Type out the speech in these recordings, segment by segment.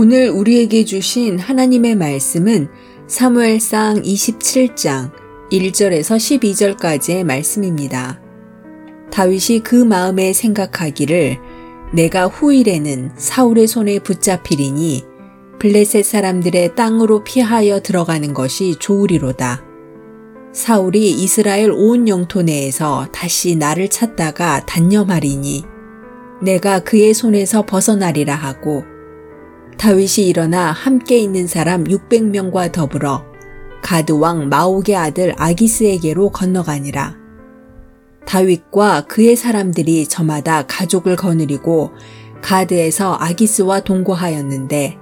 오늘 우리에게 주신 하나님의 말씀은 사무엘상 27장 1절에서 12절까지의 말씀입니다. 다윗이 그 마음에 생각하기를 내가 후일에는 사울의 손에 붙잡히리니 블레셋 사람들의 땅으로 피하여 들어가는 것이 좋으리로다. 사울이 이스라엘 온 영토 내에서 다시 나를 찾다가 단념하리니 내가 그의 손에서 벗어나리라 하고 다윗이 일어나 함께 있는 사람 600명과 더불어 가드 왕 마옥의 아들 아기스에게로 건너가니라. 다윗과 그의 사람들이 저마다 가족을 거느리고 가드에서 아기스와 동거하였는데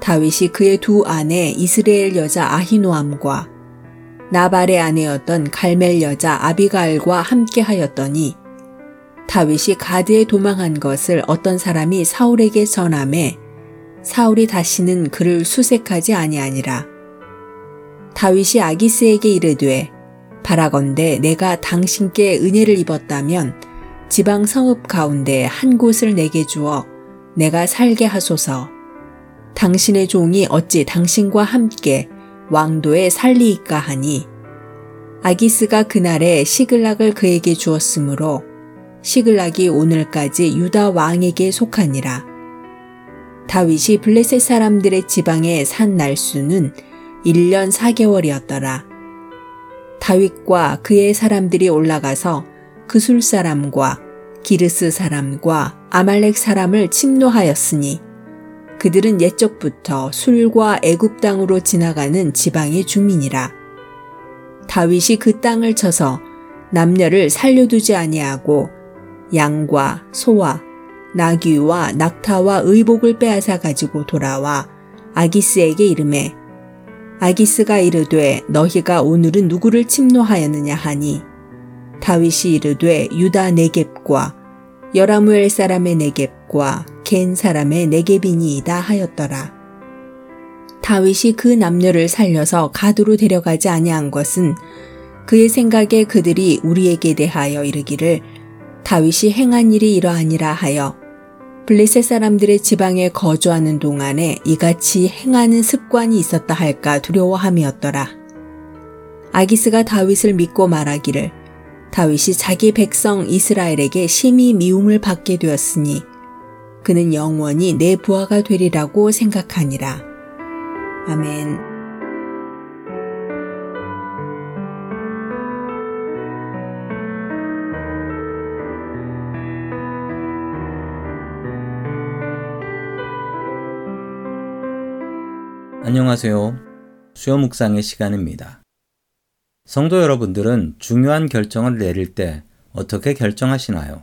다윗이 그의 두 아내 이스라엘 여자 아히노암과 나발의 아내였던 갈멜 여자 아비가일과 함께 하였더니 다윗이 가드에 도망한 것을 어떤 사람이 사울에게 전함에 사울이 다시는 그를 수색하지 아니하니라. 다윗이 아기스에게 이르되 바라건대 내가 당신께 은혜를 입었다면 지방 성읍 가운데 한 곳을 내게 주어 내가 살게 하소서. 당신의 종이 어찌 당신과 함께 왕도에 살리이까 하니 아기스가 그날에 시글락을 그에게 주었으므로 시글락이 오늘까지 유다 왕에게 속하니라. 다윗이 블레셋 사람들의 지방에 산 날수는 1년 4개월이었더라. 다윗과 그의 사람들이 올라가서 그술 사람과 기르스 사람과 아말렉 사람을 침노하였으니 그들은 옛적부터 술과 애굽 땅으로 지나가는 지방의 주민이라. 다윗이 그 땅을 쳐서 남녀를 살려두지 아니하고 양과 소와 나귀와 낙타와 의복을 빼앗아 가지고 돌아와 아기스에게 이름해 아기스가 이르되 너희가 오늘은 누구를 침노하였느냐 하니 다윗이 이르되 유다 네겝과 여라무엘 사람의 네겝과 겐 사람의 네겝이니이다 하였더라. 다윗이 그 남녀를 살려서 가두로 데려가지 아니한 것은 그의 생각에 그들이 우리에게 대하여 이르기를 다윗이 행한 일이 이러하니라 하여 블레셋 사람들의 지방에 거주하는 동안에 이같이 행하는 습관이 있었다 할까 두려워함이었더라. 아기스가 다윗을 믿고 말하기를 다윗이 자기 백성 이스라엘에게 심히 미움을 받게 되었으니 그는 영원히 내 부하가 되리라고 생각하니라. 아멘. 안녕하세요. 수요 묵상의 시간입니다. 성도 여러분들은 중요한 결정을 내릴 때 어떻게 결정하시나요?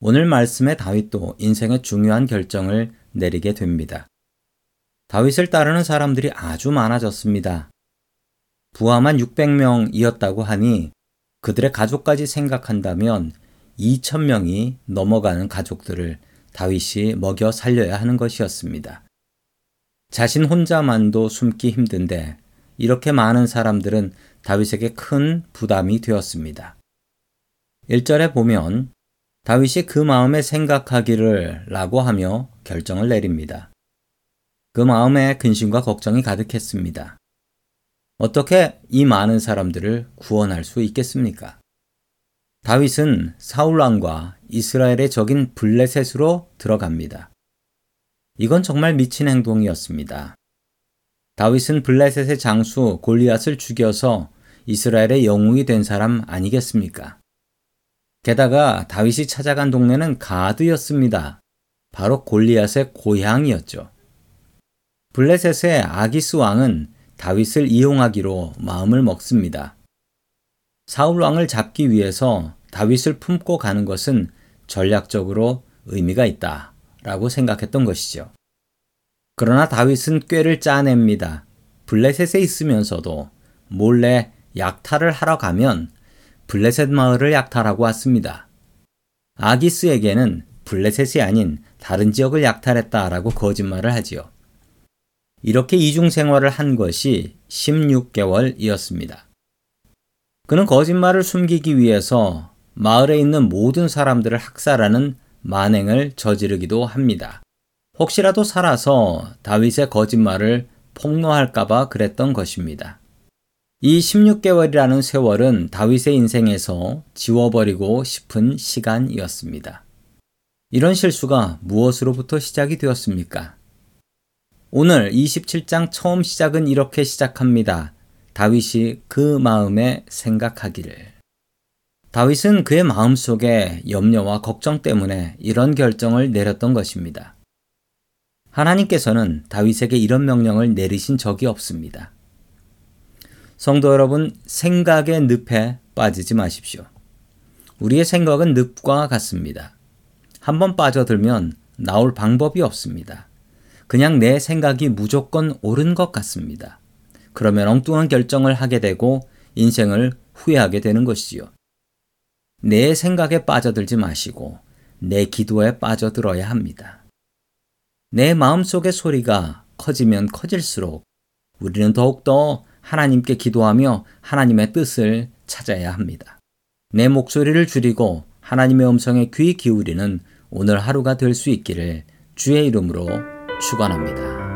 오늘 말씀의 다윗도 인생의 중요한 결정을 내리게 됩니다. 다윗을 따르는 사람들이 아주 많아졌습니다. 부하만 600명이었다고 하니 그들의 가족까지 생각한다면 2,000명이 넘어가는 가족들을 다윗이 먹여 살려야 하는 것이었습니다. 자신 혼자만도 숨기 힘든데 이렇게 많은 사람들은 다윗에게 큰 부담이 되었습니다. 1절에 보면 다윗이 그 마음에 생각하기를 라고 하며 결정을 내립니다. 그 마음에 근심과 걱정이 가득했습니다. 어떻게 이 많은 사람들을 구원할 수 있겠습니까? 다윗은 사울왕과 이스라엘의 적인 블레셋으로 들어갑니다. 이건 정말 미친 행동이었습니다. 다윗은 블레셋의 장수 골리앗을 죽여서 이스라엘의 영웅이 된 사람 아니겠습니까? 게다가 다윗이 찾아간 동네는 가드였습니다. 바로 골리앗의 고향이었죠. 블레셋의 아기스 왕은 다윗을 이용하기로 마음을 먹습니다. 사울 왕을 잡기 위해서 다윗을 품고 가는 것은 전략적으로 의미가 있다. 라고 생각했던 것이죠. 그러나 다윗은 꾀를 짜냅니다. 블레셋에 있으면서도 몰래 약탈을 하러 가면 블레셋 마을을 약탈하고 왔습니다. 아기스에게는 블레셋이 아닌 다른 지역을 약탈했다라고 거짓말을 하지요. 이렇게 이중 생활을 한 것이 16개월이었습니다. 그는 거짓말을 숨기기 위해서 마을에 있는 모든 사람들을 학살하는 만행을 저지르기도 합니다. 혹시라도 살아서 다윗의 거짓말을 폭로할까봐 그랬던 것입니다. 이 16개월이라는 세월은 다윗의 인생에서 지워버리고 싶은 시간이었습니다. 이런 실수가 무엇으로부터 시작이 되었습니까? 오늘 27장 처음 시작은 이렇게 시작합니다. 다윗이 그 마음에 생각하기를. 다윗은 그의 마음속에 염려와 걱정 때문에 이런 결정을 내렸던 것입니다. 하나님께서는 다윗에게 이런 명령을 내리신 적이 없습니다. 성도 여러분, 생각의 늪에 빠지지 마십시오. 우리의 생각은 늪과 같습니다. 한번 빠져들면 나올 방법이 없습니다. 그냥 내 생각이 무조건 옳은 것 같습니다. 그러면 엉뚱한 결정을 하게 되고 인생을 후회하게 되는 것이지요. 내 생각에 빠져들지 마시고 내 기도에 빠져들어야 합니다. 내 마음속의 소리가 커지면 커질수록 우리는 더욱더 하나님께 기도하며 하나님의 뜻을 찾아야 합니다. 내 목소리를 줄이고 하나님의 음성에 귀 기울이는 오늘 하루가 될 수 있기를 주의 이름으로 축원합니다.